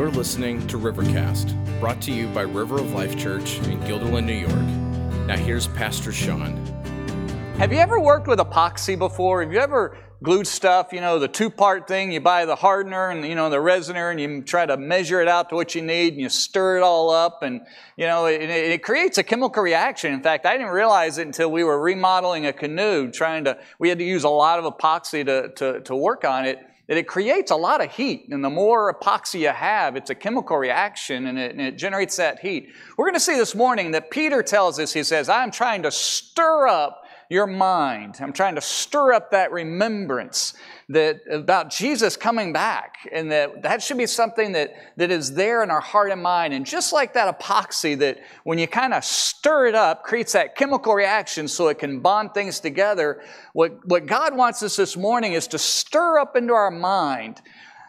You're listening to Rivercast, brought to you by River of Life Church in Guilderland, New York. Now, here's Pastor Sean. Have you ever worked with epoxy before? Have you ever glued stuff, you know, the two part thing? You buy the hardener and, you know, the resiner, and you try to measure it out to what you need and you stir it all up and, you know, it, it creates a chemical reaction. In fact, I didn't realize it until we were remodeling a canoe, trying to, we had to use a lot of epoxy to, to, to work on it that it creates a lot of heat. And the more epoxy you have, it's a chemical reaction and it, and it generates that heat. We're going to see this morning that Peter tells us, he says, I'm trying to stir up your mind. I'm trying to stir up that remembrance that about Jesus coming back and that that should be something that, that is there in our heart and mind. And just like that epoxy that when you kind of stir it up, creates that chemical reaction so it can bond things together, what, what God wants us this morning is to stir up into our mind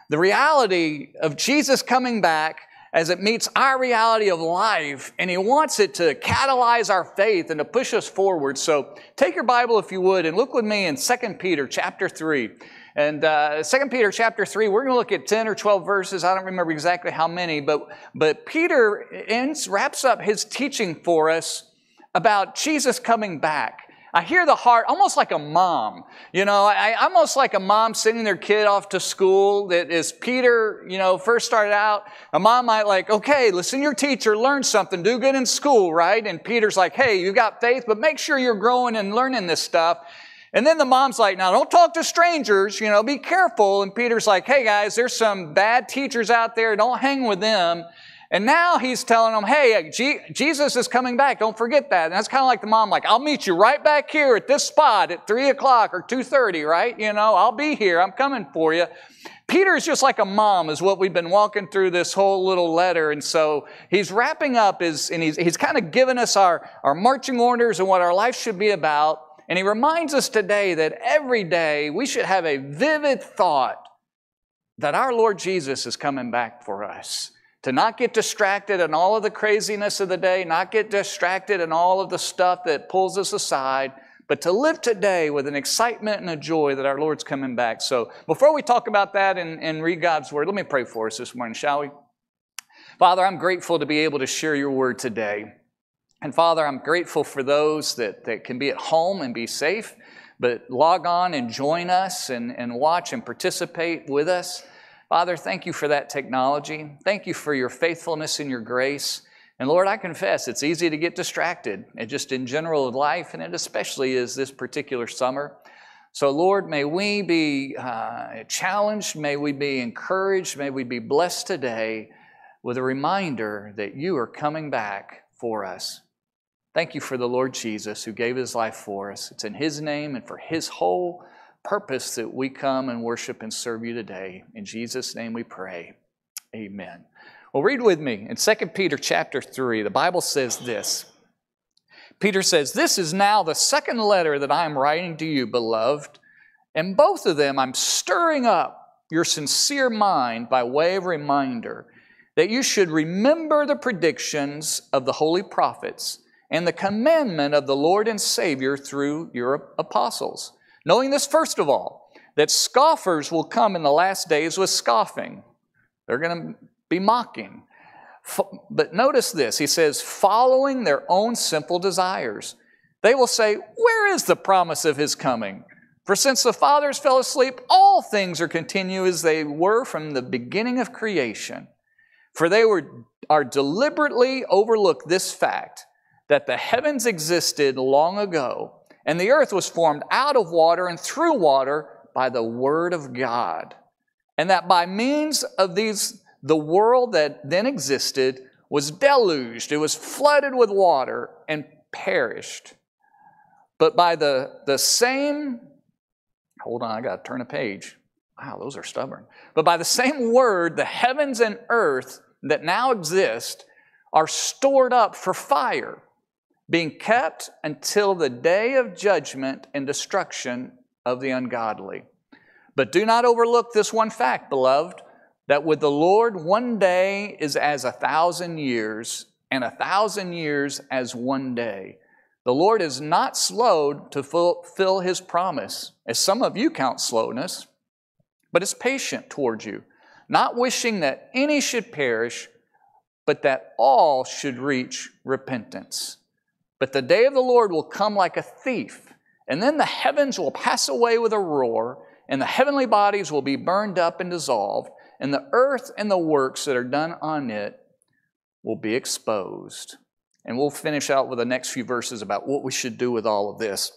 the reality of Jesus coming back as it meets our reality of life, and He wants it to catalyze our faith and to push us forward. So take your Bible, if you would, and look with me in 2 Peter chapter 3. And uh, 2 Peter chapter 3, we're going to look at 10 or 12 verses. I don't remember exactly how many, but, but Peter ends, wraps up his teaching for us about Jesus coming back. I hear the heart almost like a mom. You know, I, almost like a mom sending their kid off to school that is Peter, you know, first started out. A mom might like, okay, listen to your teacher, learn something, do good in school, right? And Peter's like, hey, you got faith, but make sure you're growing and learning this stuff. And then the mom's like, now don't talk to strangers, you know, be careful. And Peter's like, hey guys, there's some bad teachers out there, don't hang with them. And now he's telling them, hey, G- Jesus is coming back. Don't forget that. And that's kind of like the mom, like, I'll meet you right back here at this spot at 3 o'clock or 2.30, right? You know, I'll be here. I'm coming for you. Peter is just like a mom, is what we've been walking through this whole little letter. And so he's wrapping up his, and he's, he's kind of given us our, our marching orders and what our life should be about. And he reminds us today that every day we should have a vivid thought that our Lord Jesus is coming back for us to not get distracted in all of the craziness of the day, not get distracted in all of the stuff that pulls us aside, but to live today with an excitement and a joy that our Lord's coming back. So before we talk about that and, and read God's Word, let me pray for us this morning, shall we? Father, I'm grateful to be able to share your Word today. And Father, I'm grateful for those that, that can be at home and be safe, but log on and join us and, and watch and participate with us. Father, thank you for that technology. Thank you for your faithfulness and your grace. And Lord, I confess it's easy to get distracted, and just in general of life, and it especially is this particular summer. So, Lord, may we be uh, challenged, may we be encouraged, may we be blessed today with a reminder that you are coming back for us. Thank you for the Lord Jesus who gave his life for us. It's in his name and for his whole purpose that we come and worship and serve you today. In Jesus' name we pray. Amen. Well, read with me in 2 Peter chapter 3. The Bible says this. Peter says, This is now the second letter that I am writing to you, beloved. And both of them I'm stirring up your sincere mind by way of reminder that you should remember the predictions of the holy prophets and the commandment of the Lord and Savior through your apostles Knowing this, first of all, that scoffers will come in the last days with scoffing. They're going to be mocking. But notice this he says, following their own simple desires. They will say, Where is the promise of his coming? For since the fathers fell asleep, all things are continue as they were from the beginning of creation. For they were, are deliberately overlooked this fact that the heavens existed long ago and the earth was formed out of water and through water by the word of God. And that by means of these, the world that then existed was deluged, it was flooded with water and perished. But by the, the same, hold on, I got to turn a page. Wow, those are stubborn. But by the same word, the heavens and earth that now exist are stored up for fire being kept until the day of judgment and destruction of the ungodly. But do not overlook this one fact, beloved, that with the Lord one day is as a thousand years, and a thousand years as one day. The Lord is not slow to fulfill his promise, as some of you count slowness, but is patient towards you not wishing that any should perish, but that all should reach repentance. But the day of the Lord will come like a thief, and then the heavens will pass away with a roar, and the heavenly bodies will be burned up and dissolved, and the earth and the works that are done on it will be exposed. And we'll finish out with the next few verses about what we should do with all of this.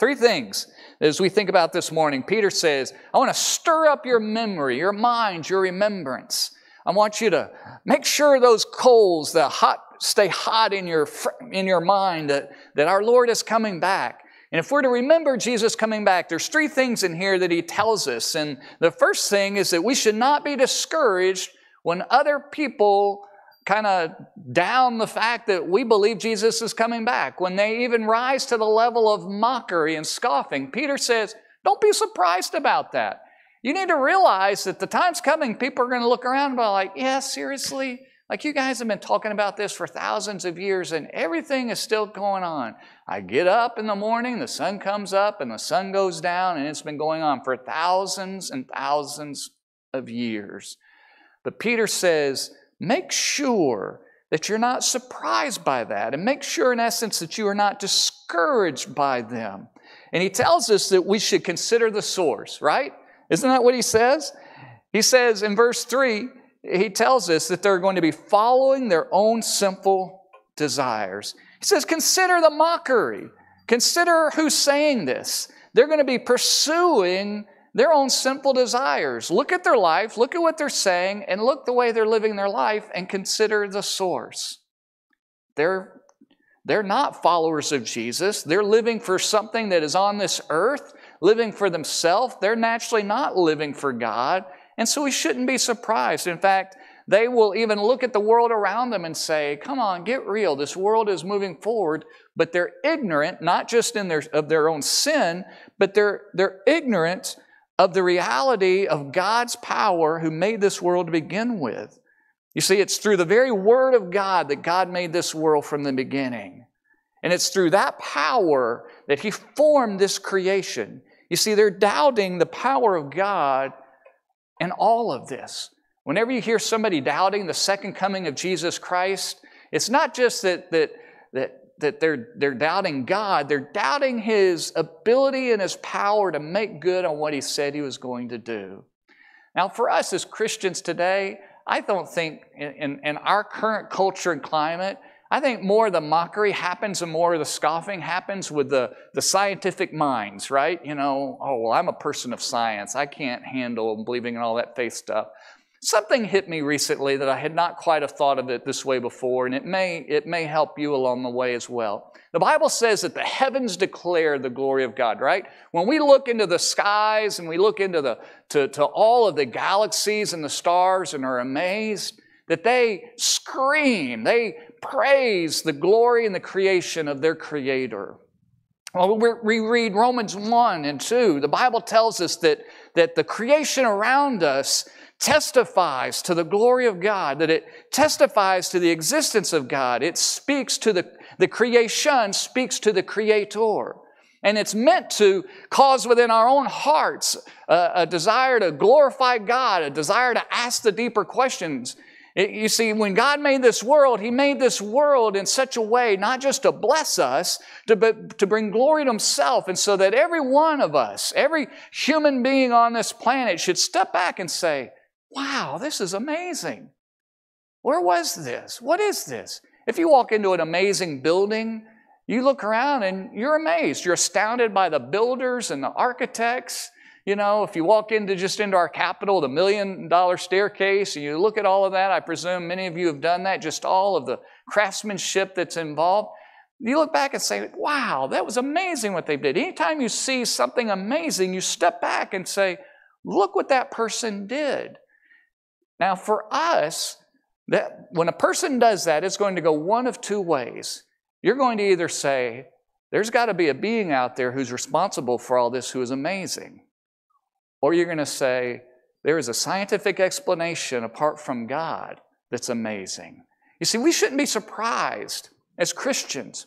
Three things as we think about this morning. Peter says, I want to stir up your memory, your mind, your remembrance. I want you to make sure those coals, the hot, stay hot in your, in your mind that, that our Lord is coming back. And if we're to remember Jesus coming back, there's three things in here that he tells us. And the first thing is that we should not be discouraged when other people kind of down the fact that we believe Jesus is coming back, when they even rise to the level of mockery and scoffing, Peter says, don't be surprised about that. You need to realize that the time's coming, people are going to look around and be like, yeah, seriously? Like you guys have been talking about this for thousands of years and everything is still going on. I get up in the morning, the sun comes up and the sun goes down, and it's been going on for thousands and thousands of years. But Peter says, Make sure that you're not surprised by that, and make sure, in essence, that you are not discouraged by them. And he tells us that we should consider the source, right? Isn't that what he says? He says in verse 3, he tells us that they're going to be following their own simple desires. He says, Consider the mockery. Consider who's saying this. They're going to be pursuing their own simple desires. Look at their life, look at what they're saying, and look the way they're living their life and consider the source. They're, they're not followers of Jesus. They're living for something that is on this earth, living for themselves. They're naturally not living for God. And so we shouldn't be surprised. In fact, they will even look at the world around them and say, Come on, get real. This world is moving forward. But they're ignorant, not just in their, of their own sin, but they're, they're ignorant of the reality of God's power who made this world to begin with. You see, it's through the very Word of God that God made this world from the beginning. And it's through that power that He formed this creation. You see, they're doubting the power of God in all of this. Whenever you hear somebody doubting the second coming of Jesus Christ, it's not just that, that, that that they're, they're doubting God, they're doubting His ability and His power to make good on what He said He was going to do. Now, for us as Christians today, I don't think in, in, in our current culture and climate, I think more of the mockery happens and more of the scoffing happens with the, the scientific minds, right? You know, oh, well, I'm a person of science. I can't handle believing in all that faith stuff. Something hit me recently that I had not quite have thought of it this way before, and it may, it may help you along the way as well. The Bible says that the heavens declare the glory of God, right? When we look into the skies and we look into the, to, to all of the galaxies and the stars and are amazed, that they scream, they praise the glory and the creation of their Creator. Well, we read Romans 1 and 2. The Bible tells us that, that the creation around us testifies to the glory of God, that it testifies to the existence of God. It speaks to the, the creation, speaks to the Creator. And it's meant to cause within our own hearts a, a desire to glorify God, a desire to ask the deeper questions. You see, when God made this world, He made this world in such a way, not just to bless us, to, but to bring glory to Himself. And so that every one of us, every human being on this planet should step back and say, wow, this is amazing. Where was this? What is this? If you walk into an amazing building, you look around and you're amazed. You're astounded by the builders and the architects. You know, if you walk into just into our Capitol, the million dollar staircase, and you look at all of that, I presume many of you have done that, just all of the craftsmanship that's involved. You look back and say, wow, that was amazing what they did. Anytime you see something amazing, you step back and say, look what that person did. Now, for us, that when a person does that, it's going to go one of two ways. You're going to either say, there's got to be a being out there who's responsible for all this who is amazing. Or you're going to say, there is a scientific explanation apart from God that's amazing. You see, we shouldn't be surprised as Christians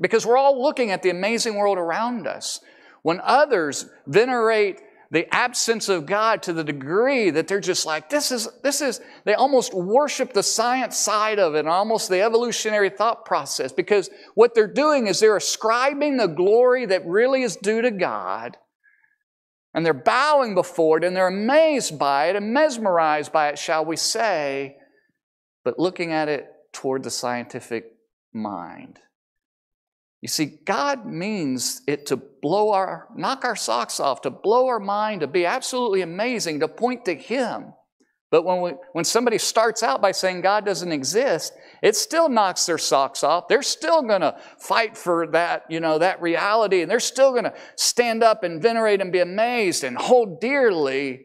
because we're all looking at the amazing world around us. When others venerate the absence of God to the degree that they're just like, this is, this is, they almost worship the science side of it almost the evolutionary thought process because what they're doing is they're ascribing the glory that really is due to God and they're bowing before it and they're amazed by it and mesmerized by it, shall we say, but looking at it toward the scientific mind. You see, God means it to blow our, knock our socks off, to blow our mind, to be absolutely amazing, to point to Him. But when, we, when somebody starts out by saying God doesn't exist, it still knocks their socks off. They're still going to fight for that, you know, that reality, and they're still going to stand up and venerate and be amazed and hold dearly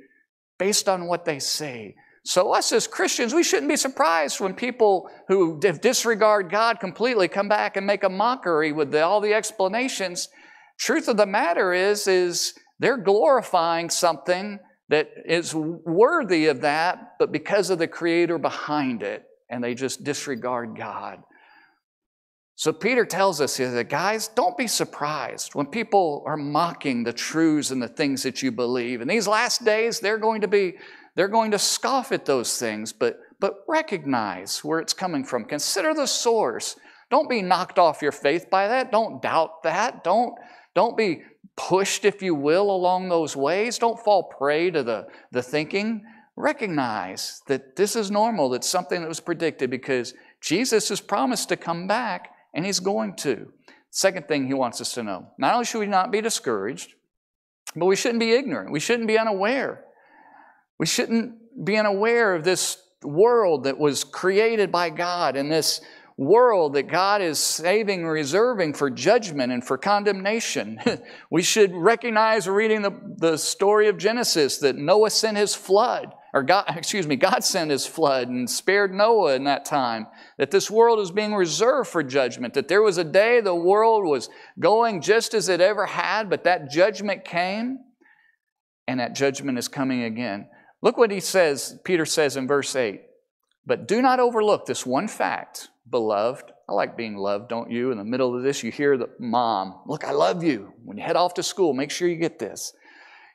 based on what they see. So, us as Christians, we shouldn't be surprised when people who disregard God completely come back and make a mockery with the, all the explanations. Truth of the matter is, is they're glorifying something that is worthy of that, but because of the Creator behind it, and they just disregard God. So Peter tells us here that guys, don't be surprised when people are mocking the truths and the things that you believe. In these last days, they're going to be they're going to scoff at those things, but, but recognize where it's coming from. Consider the source. Don't be knocked off your faith by that. Don't doubt that. Don't, don't be pushed, if you will, along those ways. Don't fall prey to the, the thinking. Recognize that this is normal, that's something that was predicted because Jesus has promised to come back and he's going to. Second thing he wants us to know not only should we not be discouraged, but we shouldn't be ignorant. We shouldn't be unaware. We shouldn't be unaware of this world that was created by God and this world that God is saving and reserving for judgment and for condemnation. we should recognize, reading the, the story of Genesis, that Noah sent his flood, or God, excuse me, God sent his flood and spared Noah in that time. That this world is being reserved for judgment. That there was a day the world was going just as it ever had, but that judgment came, and that judgment is coming again. Look what he says, Peter says in verse 8. But do not overlook this one fact, beloved. I like being loved, don't you? In the middle of this, you hear the mom, Look, I love you. When you head off to school, make sure you get this.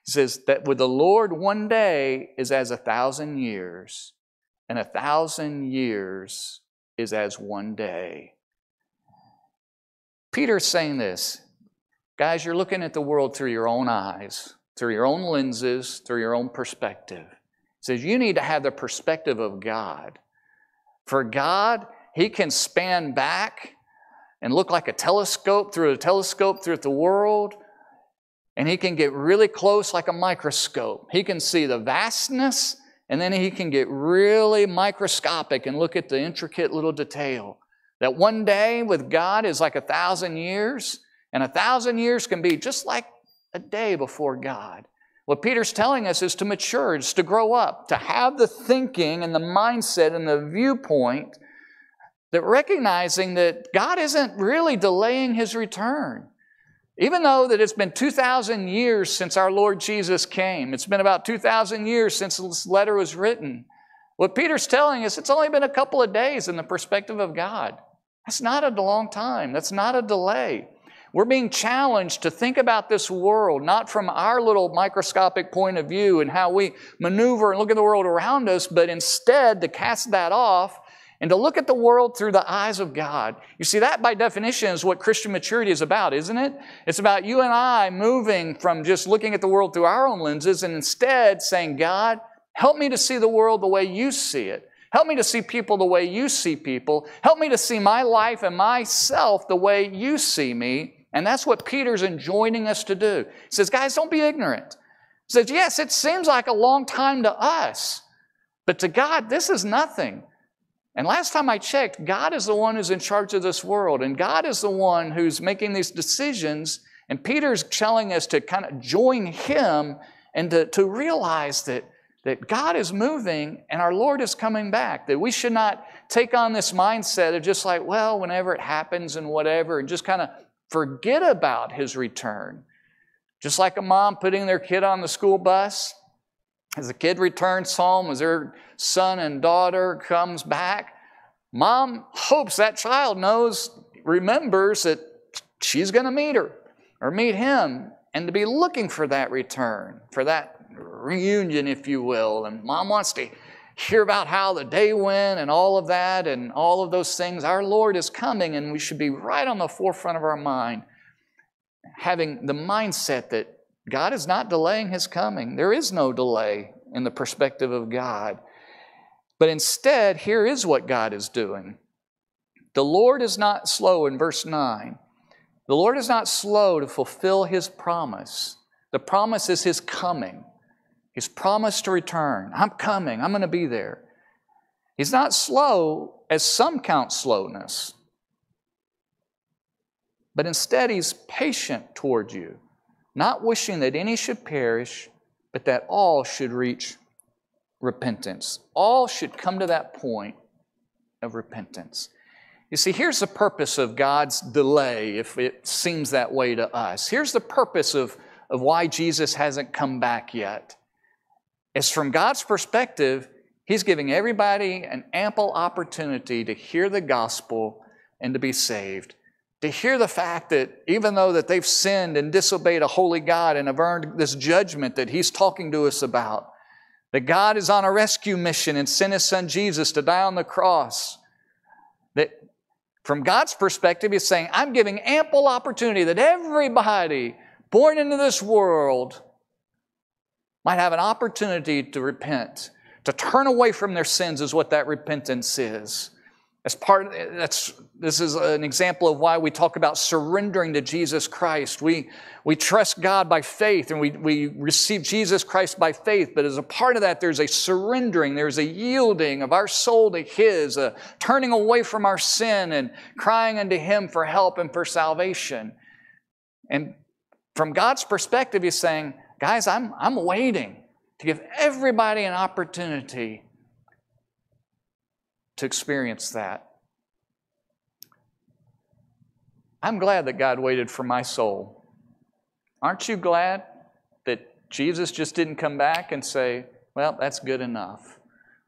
He says that with the Lord, one day is as a thousand years, and a thousand years is as one day. Peter's saying this guys, you're looking at the world through your own eyes through your own lenses, through your own perspective. He says you need to have the perspective of God. For God, He can span back and look like a telescope through a telescope through the world, and He can get really close like a microscope. He can see the vastness, and then He can get really microscopic and look at the intricate little detail. That one day with God is like a thousand years, and a thousand years can be just like a day before God. What Peter's telling us is to mature, is to grow up, to have the thinking and the mindset and the viewpoint that recognizing that God isn't really delaying his return. Even though that it's been 2,000 years since our Lord Jesus came, it's been about 2,000 years since this letter was written. What Peter's telling us, it's only been a couple of days in the perspective of God. That's not a long time. That's not a delay. We're being challenged to think about this world not from our little microscopic point of view and how we maneuver and look at the world around us, but instead to cast that off and to look at the world through the eyes of God. You see, that by definition is what Christian maturity is about, isn't it? It's about you and I moving from just looking at the world through our own lenses and instead saying, God, help me to see the world the way you see it. Help me to see people the way you see people. Help me to see my life and myself the way you see me. And that's what Peter's enjoining us to do. He says, guys, don't be ignorant. He says, yes, it seems like a long time to us, but to God, this is nothing. And last time I checked, God is the one who's in charge of this world, and God is the one who's making these decisions. And Peter's telling us to kind of join him and to, to realize that, that God is moving and our Lord is coming back. That we should not take on this mindset of just like, well, whenever it happens and whatever, and just kind of forget about his return. Just like a mom putting their kid on the school bus, as the kid returns home, as their son and daughter comes back, mom hopes that child knows, remembers that she's going to meet her or meet him and to be looking for that return, for that reunion, if you will. And mom wants to hear about how the day went and all of that and all of those things. Our Lord is coming, and we should be right on the forefront of our mind, having the mindset that God is not delaying his coming. There is no delay in the perspective of God. But instead, here is what God is doing. The Lord is not slow in verse 9. The Lord is not slow to fulfill his promise. The promise is his coming. His promise to return. I'm coming. I'm going to be there. He's not slow as some count slowness, but instead he's patient toward you, not wishing that any should perish, but that all should reach repentance. All should come to that point of repentance. You see, here's the purpose of God's delay, if it seems that way to us. Here's the purpose of, of why Jesus hasn't come back yet. It's from God's perspective, He's giving everybody an ample opportunity to hear the gospel and to be saved. To hear the fact that even though that they've sinned and disobeyed a holy God and have earned this judgment that He's talking to us about, that God is on a rescue mission and sent His Son Jesus to die on the cross. That from God's perspective, He's saying, I'm giving ample opportunity that everybody born into this world might have an opportunity to repent, to turn away from their sins, is what that repentance is. As part that's this is an example of why we talk about surrendering to Jesus Christ. We, we trust God by faith and we, we receive Jesus Christ by faith, but as a part of that, there's a surrendering, there's a yielding of our soul to His, a turning away from our sin and crying unto Him for help and for salvation. And from God's perspective, He's saying, Guys, I'm, I'm waiting to give everybody an opportunity to experience that. I'm glad that God waited for my soul. Aren't you glad that Jesus just didn't come back and say, Well, that's good enough?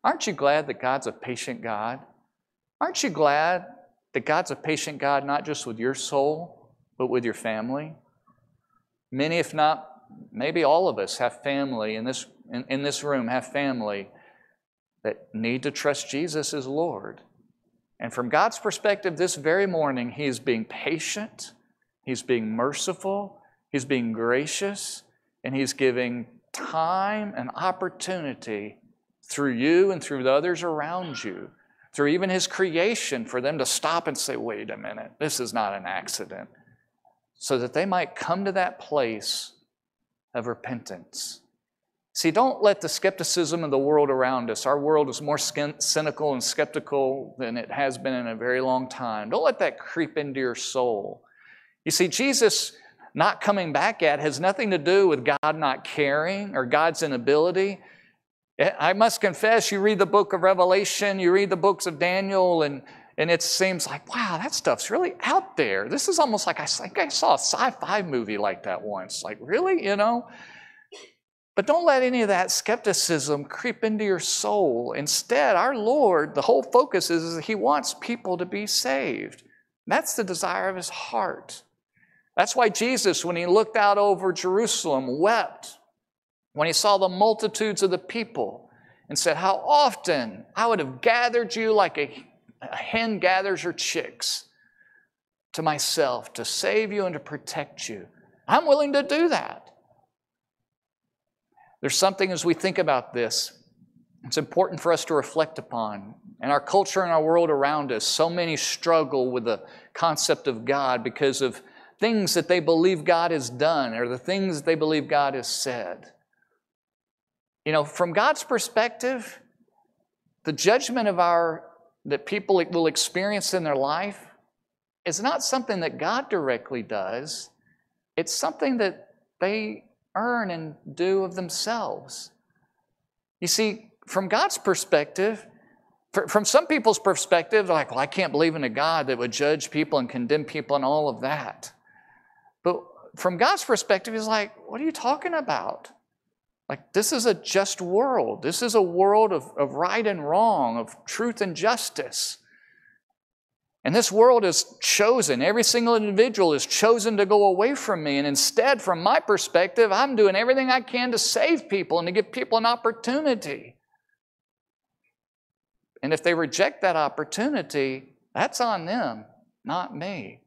Aren't you glad that God's a patient God? Aren't you glad that God's a patient God not just with your soul, but with your family? Many, if not maybe all of us have family in this, in, in this room, have family that need to trust Jesus as Lord. And from God's perspective, this very morning, He is being patient, He's being merciful, He's being gracious, and He's giving time and opportunity through you and through the others around you, through even His creation, for them to stop and say, wait a minute, this is not an accident, so that they might come to that place of repentance. See, don't let the skepticism of the world around us, our world is more cynical and skeptical than it has been in a very long time. Don't let that creep into your soul. You see, Jesus not coming back yet has nothing to do with God not caring or God's inability. Eh, I must confess, you read the book of Revelation, you read the books of Daniel, and, and it seems like, wow, that stuff's really out there. This is almost like I think I saw a sci fi movie like that once. Like, really? You know? But don't let any of that skepticism creep into your soul. Instead, our Lord, the whole focus is, is He wants people to be saved. That's the desire of His heart. That's why Jesus, when He looked out over Jerusalem, wept when He saw the multitudes of the people and said, How often I would have gathered you like a, a hen gathers her chicks to myself to save you and to protect you. I'm willing to do that. There's something as we think about this, it's important for us to reflect upon. In our culture and our world around us, so many struggle with the concept of God because of things that they believe God has done or the things they believe God has said. You know, from God's perspective, the judgment of our that people will experience in their life is not something that God directly does. It's something that they earn and do of themselves. You see, from God's perspective, from some people's perspective, like, well, I can't believe in a God that would judge people and condemn people and all of that. But from God's perspective, He's like, what are you talking about? Like, this is a just world. This is a world of, of right and wrong, of truth and justice. And this world is chosen. Every single individual is chosen to go away from me. And instead, from my perspective, I'm doing everything I can to save people and to give people an opportunity. And if they reject that opportunity, that's on them, not me.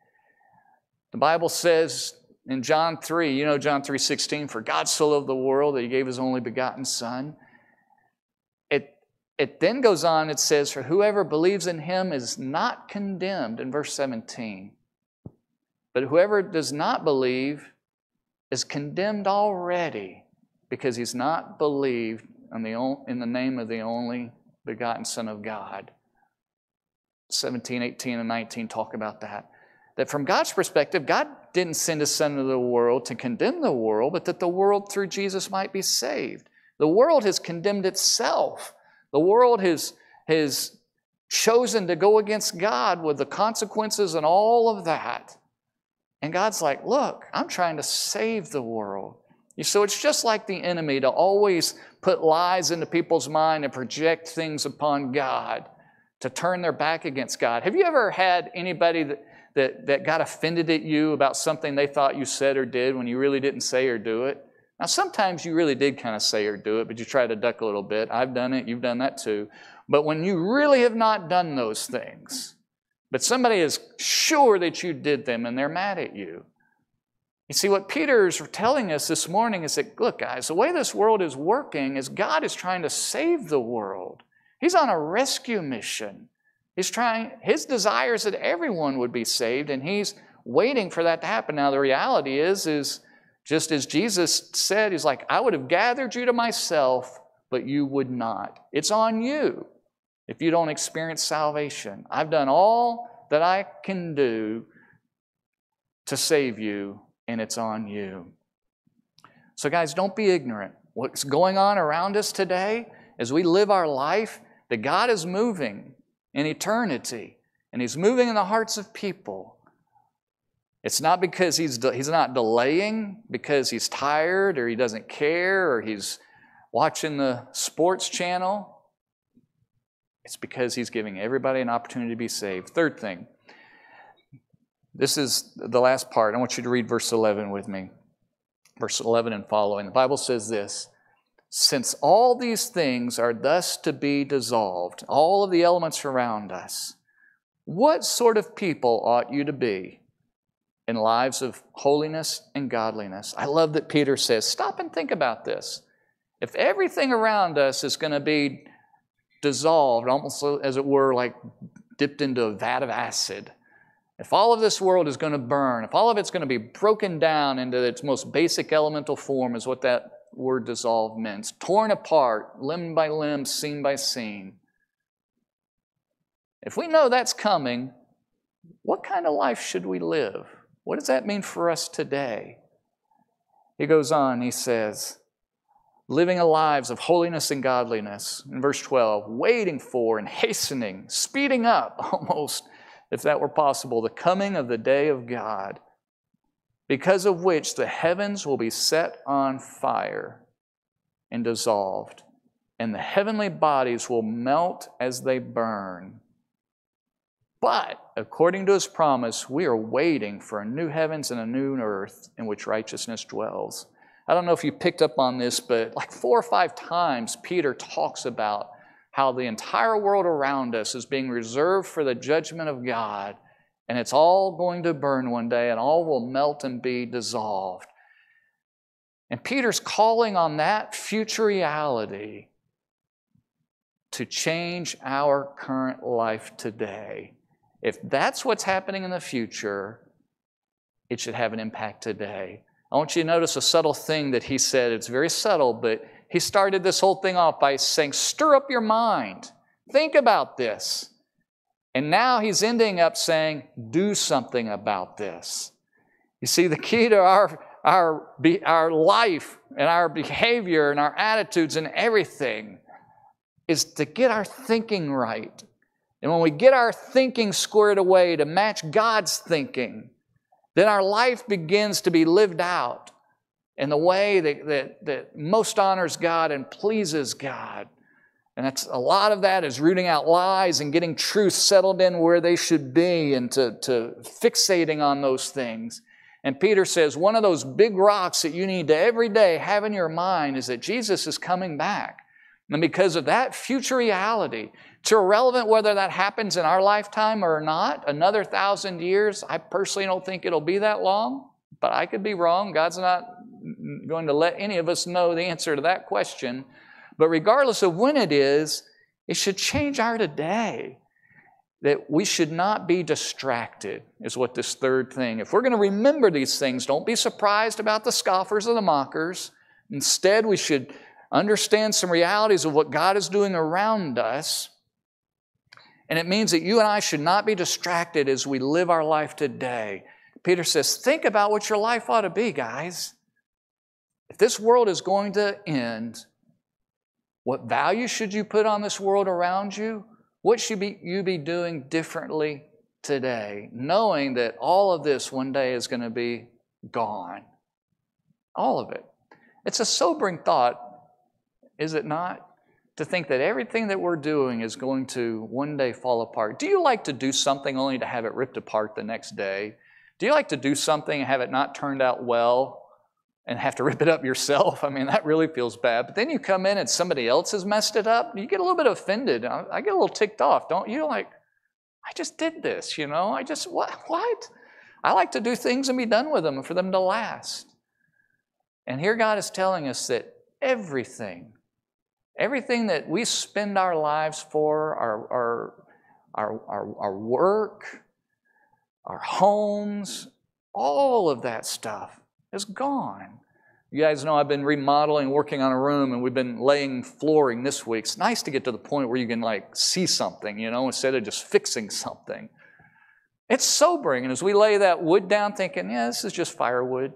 The Bible says in John 3, you know John 3:16, for God so loved the world that he gave his only begotten son. It, then goes on, it says, for whoever believes in him is not condemned in verse 17. But whoever does not believe is condemned already because he's not believed in the, in the name of the only begotten Son of God. 17, 18, and 19 talk about that. That from God's perspective, God didn't send his Son into the world to condemn the world, but that the world through Jesus might be saved. The world has condemned itself. The world has, has chosen to go against God with the consequences and all of that. And God's like, look, I'm trying to save the world. So it's just like the enemy to always put lies into people's mind and project things upon God, to turn their back against God. Have you ever had anybody that that, that got offended at you about something they thought you said or did when you really didn't say or do it. Now, sometimes you really did kind of say or do it, but you try to duck a little bit. I've done it, you've done that too. But when you really have not done those things, but somebody is sure that you did them and they're mad at you. You see, what Peter is telling us this morning is that, look, guys, the way this world is working is God is trying to save the world. He's on a rescue mission. He's trying, his desire is that everyone would be saved, and he's waiting for that to happen. Now, the reality is, is just as Jesus said, he's like, I would have gathered you to myself, but you would not. It's on you if you don't experience salvation. I've done all that I can do to save you, and it's on you. So, guys, don't be ignorant. What's going on around us today as we live our life, that God is moving in eternity. And He's moving in the hearts of people. It's not because he's, de- he's not delaying because he's tired or he doesn't care or he's watching the sports channel. It's because he's giving everybody an opportunity to be saved. Third thing, this is the last part. I want you to read verse 11 with me. Verse 11 and following. The Bible says this since all these things are thus to be dissolved, all of the elements around us, what sort of people ought you to be in lives of holiness and godliness? I love that Peter says, stop and think about this. If everything around us is going to be dissolved, almost as it were, like dipped into a vat of acid, if all of this world is going to burn, if all of it's going to be broken down into its most basic elemental form, is what that word dissolve means torn apart, limb by limb, scene by scene. If we know that's coming, what kind of life should we live? What does that mean for us today? He goes on, he says, living lives of holiness and godliness. In verse 12, waiting for and hastening, speeding up almost, if that were possible, the coming of the day of God because of which the heavens will be set on fire and dissolved, and the heavenly bodies will melt as they burn. But according to his promise, we are waiting for a new heavens and a new earth in which righteousness dwells. I don't know if you picked up on this, but like four or five times, Peter talks about how the entire world around us is being reserved for the judgment of God and it's all going to burn one day, and all will melt and be dissolved. And Peter's calling on that future reality to change our current life today. If that's what's happening in the future, it should have an impact today. I want you to notice a subtle thing that he said. It's very subtle, but he started this whole thing off by saying, Stir up your mind. Think about this. And now he's ending up saying, do something about this. You see, the key to our, our, our life and our behavior and our attitudes and everything is to get our thinking right. And when we get our thinking squared away to match God's thinking, then our life begins to be lived out in the way that, that, that most honors God and pleases God. And that's a lot of that is rooting out lies and getting truth settled in where they should be and to, to fixating on those things. And Peter says one of those big rocks that you need to every day have in your mind is that Jesus is coming back. And because of that future reality, it's irrelevant whether that happens in our lifetime or not, another thousand years, I personally don't think it'll be that long, but I could be wrong. God's not going to let any of us know the answer to that question. But regardless of when it is, it should change our today. That we should not be distracted, is what this third thing. If we're going to remember these things, don't be surprised about the scoffers and the mockers. Instead, we should understand some realities of what God is doing around us. And it means that you and I should not be distracted as we live our life today. Peter says, think about what your life ought to be, guys. If this world is going to end, what value should you put on this world around you? What should be, you be doing differently today, knowing that all of this one day is going to be gone? All of it. It's a sobering thought, is it not? To think that everything that we're doing is going to one day fall apart. Do you like to do something only to have it ripped apart the next day? Do you like to do something and have it not turned out well and have to rip it up yourself? I mean, that really feels bad. But then you come in and somebody else has messed it up, you get a little bit offended. I get a little ticked off, don't you? Like, I just did this, you know? I just, what? What? I like to do things and be done with them for them to last. And here God is telling us that everything, everything that we spend our lives for, our, our, our, our, our work, our homes, all of that stuff is gone. You guys know I've been remodeling, working on a room, and we've been laying flooring this week. It's nice to get to the point where you can like see something, you know, instead of just fixing something. It's sobering. And as we lay that wood down, thinking, yeah, this is just firewood,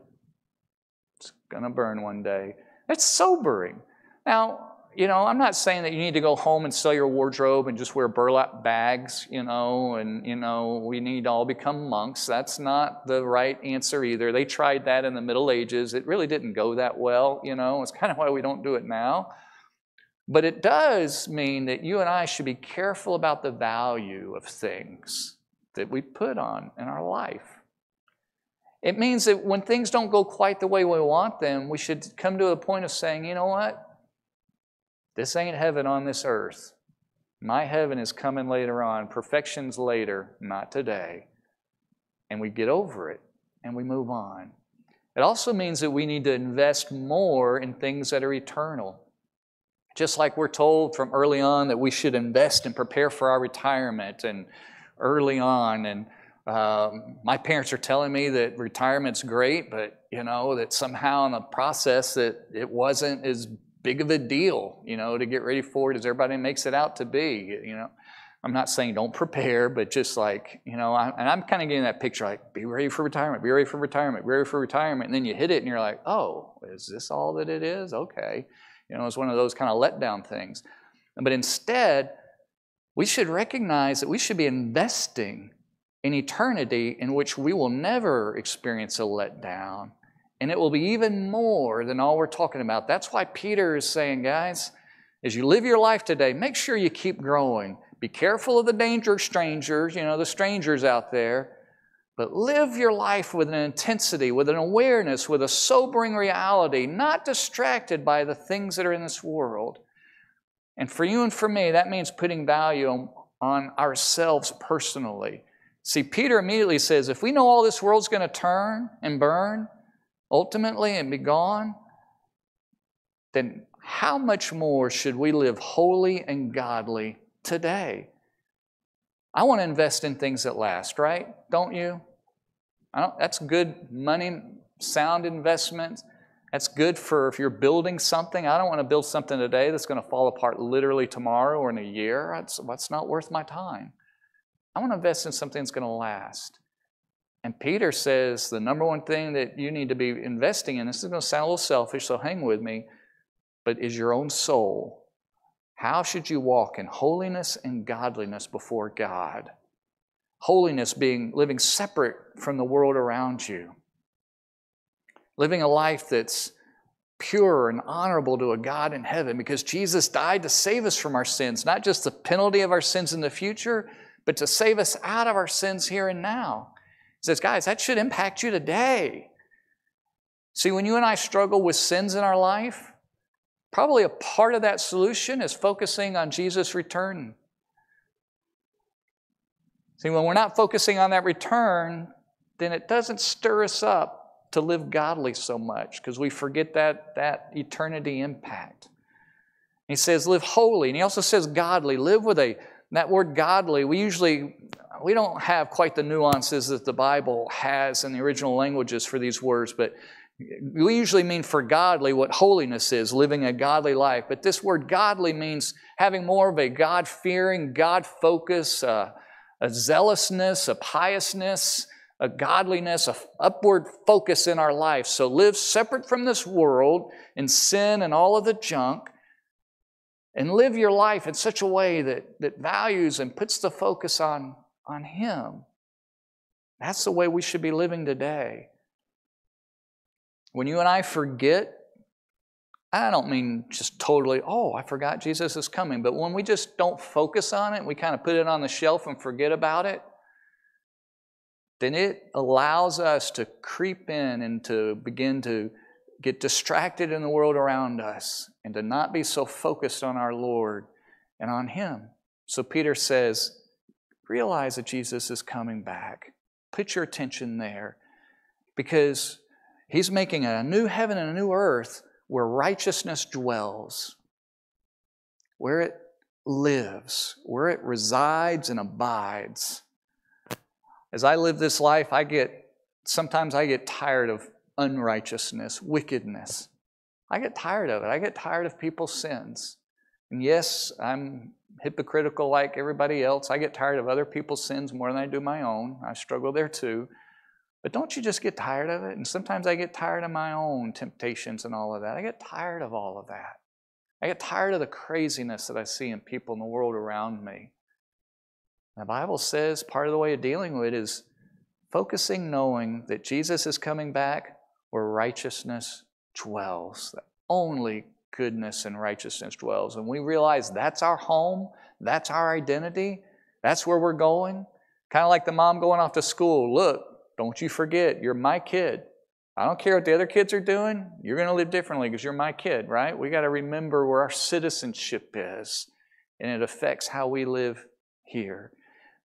it's going to burn one day. It's sobering. Now, you know, I'm not saying that you need to go home and sell your wardrobe and just wear burlap bags, you know, and, you know, we need to all become monks. That's not the right answer either. They tried that in the Middle Ages. It really didn't go that well, you know. It's kind of why we don't do it now. But it does mean that you and I should be careful about the value of things that we put on in our life. It means that when things don't go quite the way we want them, we should come to a point of saying, you know what? This ain't heaven on this earth. My heaven is coming later on. Perfection's later, not today. And we get over it and we move on. It also means that we need to invest more in things that are eternal. Just like we're told from early on that we should invest and prepare for our retirement and early on. And um, my parents are telling me that retirement's great, but you know, that somehow in the process that it wasn't as big of a deal, you know, to get ready for it as everybody makes it out to be, you know. I'm not saying don't prepare, but just like, you know, I, and I'm kind of getting that picture like, be ready for retirement, be ready for retirement, be ready for retirement. And then you hit it and you're like, oh, is this all that it is? Okay. You know, it's one of those kind of letdown things. But instead, we should recognize that we should be investing in eternity in which we will never experience a letdown and it will be even more than all we're talking about. That's why Peter is saying, guys, as you live your life today, make sure you keep growing. Be careful of the danger of strangers, you know, the strangers out there. But live your life with an intensity, with an awareness, with a sobering reality, not distracted by the things that are in this world. And for you and for me, that means putting value on, on ourselves personally. See, Peter immediately says, if we know all this world's going to turn and burn, ultimately and be gone, then how much more should we live holy and godly today? I want to invest in things that last, right? Don't you? Don't, that's good money, sound investment. That's good for if you're building something. I don't want to build something today that's going to fall apart literally tomorrow or in a year. That's, that's not worth my time. I want to invest in something that's going to last. And Peter says the number one thing that you need to be investing in, this is going to sound a little selfish, so hang with me, but is your own soul. How should you walk in holiness and godliness before God? Holiness being living separate from the world around you, living a life that's pure and honorable to a God in heaven because Jesus died to save us from our sins, not just the penalty of our sins in the future, but to save us out of our sins here and now. He says, guys, that should impact you today. See, when you and I struggle with sins in our life, probably a part of that solution is focusing on Jesus' return. See, when we're not focusing on that return, then it doesn't stir us up to live godly so much because we forget that, that eternity impact. He says, live holy. And he also says godly. Live with a, that word godly, we usually, we don't have quite the nuances that the Bible has in the original languages for these words, but we usually mean for godly what holiness is, living a godly life. But this word godly means having more of a God fearing, God focus, uh, a zealousness, a piousness, a godliness, a upward focus in our life. So live separate from this world in sin and all of the junk, and live your life in such a way that, that values and puts the focus on, on Him. That's the way we should be living today. When you and I forget, I don't mean just totally, oh, I forgot Jesus is coming, but when we just don't focus on it, we kind of put it on the shelf and forget about it, then it allows us to creep in and to begin to get distracted in the world around us and to not be so focused on our Lord and on Him. So Peter says, realize that Jesus is coming back. Put your attention there because He's making a new heaven and a new earth where righteousness dwells, where it lives, where it resides and abides. As I live this life, I get sometimes I get tired of unrighteousness, wickedness. I get tired of it. I get tired of people's sins. And yes, I'm hypocritical like everybody else. I get tired of other people's sins more than I do my own. I struggle there too. But don't you just get tired of it? And sometimes I get tired of my own temptations and all of that. I get tired of all of that. I get tired of the craziness that I see in people in the world around me. The Bible says part of the way of dealing with it is focusing knowing that Jesus is coming back where righteousness dwells. That only goodness and righteousness dwells. And we realize that's our home, that's our identity, that's where we're going. Kind of like the mom going off to school. Look, don't you forget, you're my kid. I don't care what the other kids are doing, you're going to live differently because you're my kid, right? We got to remember where our citizenship is, and it affects how we live here.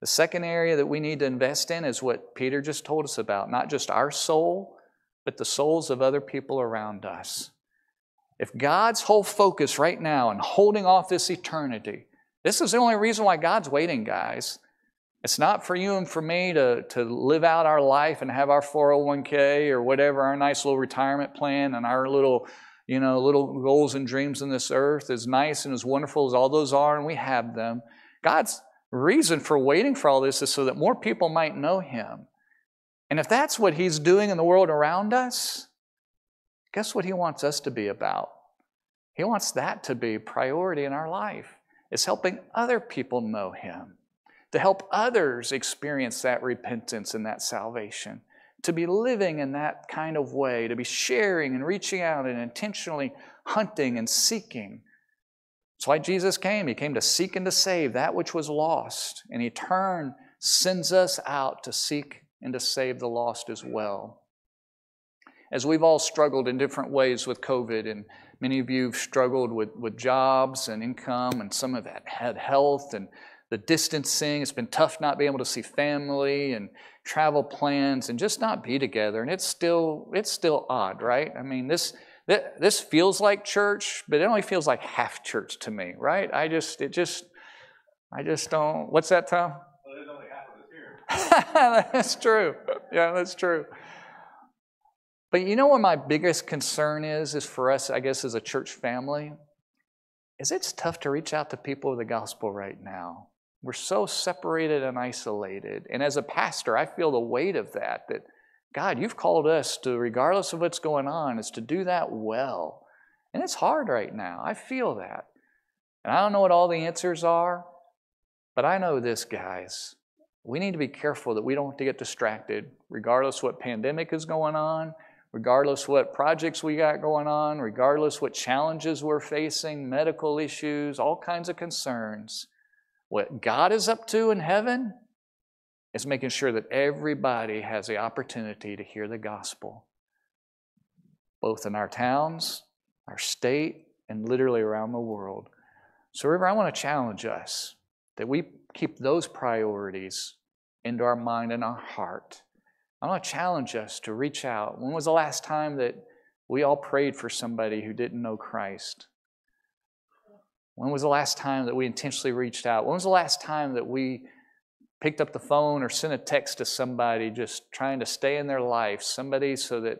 The second area that we need to invest in is what Peter just told us about not just our soul, but the souls of other people around us. If God's whole focus right now and holding off this eternity, this is the only reason why God's waiting, guys. It's not for you and for me to, to live out our life and have our 401k or whatever, our nice little retirement plan and our little, you know, little goals and dreams in this earth, as nice and as wonderful as all those are, and we have them. God's reason for waiting for all this is so that more people might know Him. And if that's what He's doing in the world around us, guess what He wants us to be about? He wants that to be priority in our life. It's helping other people know Him to help others experience that repentance and that salvation, to be living in that kind of way, to be sharing and reaching out and intentionally hunting and seeking. That's why Jesus came. He came to seek and to save that which was lost. And He turned, sends us out to seek and to save the lost as well. As we've all struggled in different ways with COVID, and many of you have struggled with, with jobs and income, and some of that had health and the distancing. It's been tough not being able to see family and travel plans and just not be together. And it's still it's still odd, right? I mean, this this feels like church, but it only feels like half church to me, right? I just it just I just don't. What's that, Tom? Well, there's only half of us here. that's true. Yeah, that's true. But you know what my biggest concern is, is for us, I guess, as a church family, is it's tough to reach out to people with the gospel right now. We're so separated and isolated. And as a pastor, I feel the weight of that, that God, you've called us to, regardless of what's going on, is to do that well. And it's hard right now. I feel that. And I don't know what all the answers are, but I know this, guys. We need to be careful that we don't get distracted, regardless what pandemic is going on, regardless what projects we got going on, regardless what challenges we're facing, medical issues, all kinds of concerns. What God is up to in heaven is making sure that everybody has the opportunity to hear the gospel, both in our towns, our state, and literally around the world. So, River, I want to challenge us that we keep those priorities into our mind and our heart. I want to challenge us to reach out. When was the last time that we all prayed for somebody who didn't know Christ? When was the last time that we intentionally reached out? When was the last time that we picked up the phone or sent a text to somebody just trying to stay in their life, somebody so that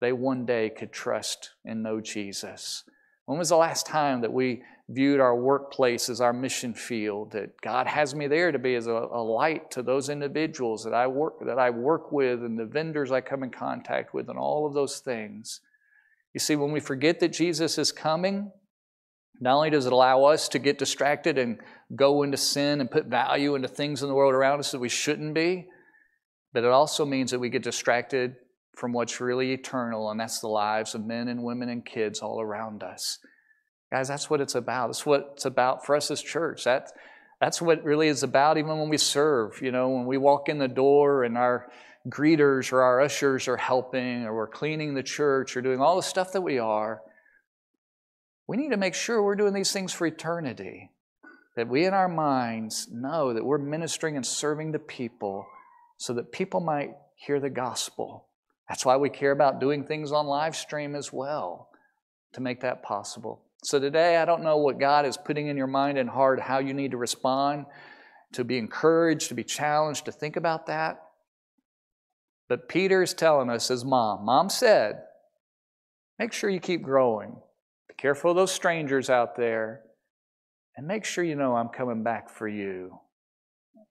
they one day could trust and know Jesus? When was the last time that we viewed our workplace as our mission field, that God has me there to be as a, a, light to those individuals that I work that I work with and the vendors I come in contact with and all of those things. You see, when we forget that Jesus is coming, not only does it allow us to get distracted and go into sin and put value into things in the world around us that we shouldn't be, but it also means that we get distracted from what's really eternal, and that's the lives of men and women and kids all around us. Guys, that's what it's about. That's what it's about for us as church. That, that's what really is about even when we serve. You know, when we walk in the door and our greeters or our ushers are helping or we're cleaning the church or doing all the stuff that we are, we need to make sure we're doing these things for eternity. That we in our minds know that we're ministering and serving the people so that people might hear the gospel. That's why we care about doing things on live stream as well to make that possible. So today, I don't know what God is putting in your mind and heart, how you need to respond, to be encouraged, to be challenged, to think about that. But Peter is telling us, as mom, mom said, make sure you keep growing. Be careful of those strangers out there. And make sure you know I'm coming back for you.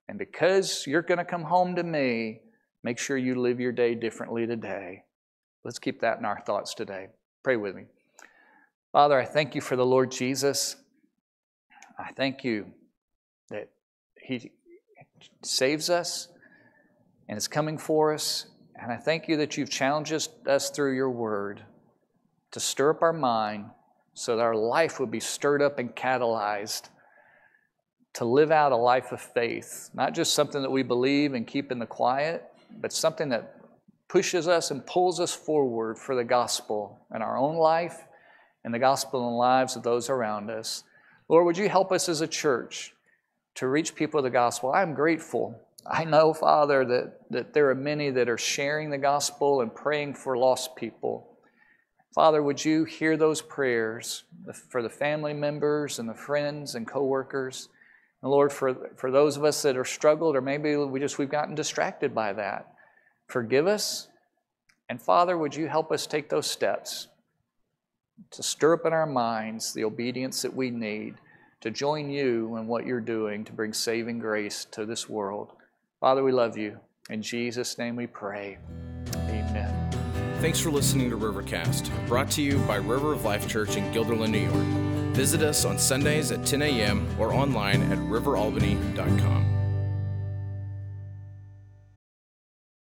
And because you're going to come home to me, make sure you live your day differently today. Let's keep that in our thoughts today. Pray with me. Father, I thank you for the Lord Jesus. I thank you that He saves us and is coming for us. And I thank you that you've challenged us through your word to stir up our mind so that our life would be stirred up and catalyzed to live out a life of faith, not just something that we believe and keep in the quiet, but something that pushes us and pulls us forward for the gospel in our own life and the gospel in the lives of those around us. Lord, would you help us as a church to reach people with the gospel? I'm grateful. I know, Father, that, that there are many that are sharing the gospel and praying for lost people. Father, would you hear those prayers for the family members and the friends and coworkers? And Lord, for, for those of us that are struggled, or maybe we just we've gotten distracted by that, forgive us. And Father, would you help us take those steps to stir up in our minds the obedience that we need to join you in what you're doing to bring saving grace to this world. Father, we love you. In Jesus' name we pray. Amen. Thanks for listening to Rivercast, brought to you by River of Life Church in Guilderland, New York. Visit us on Sundays at 10 a.m. or online at riveralbany.com.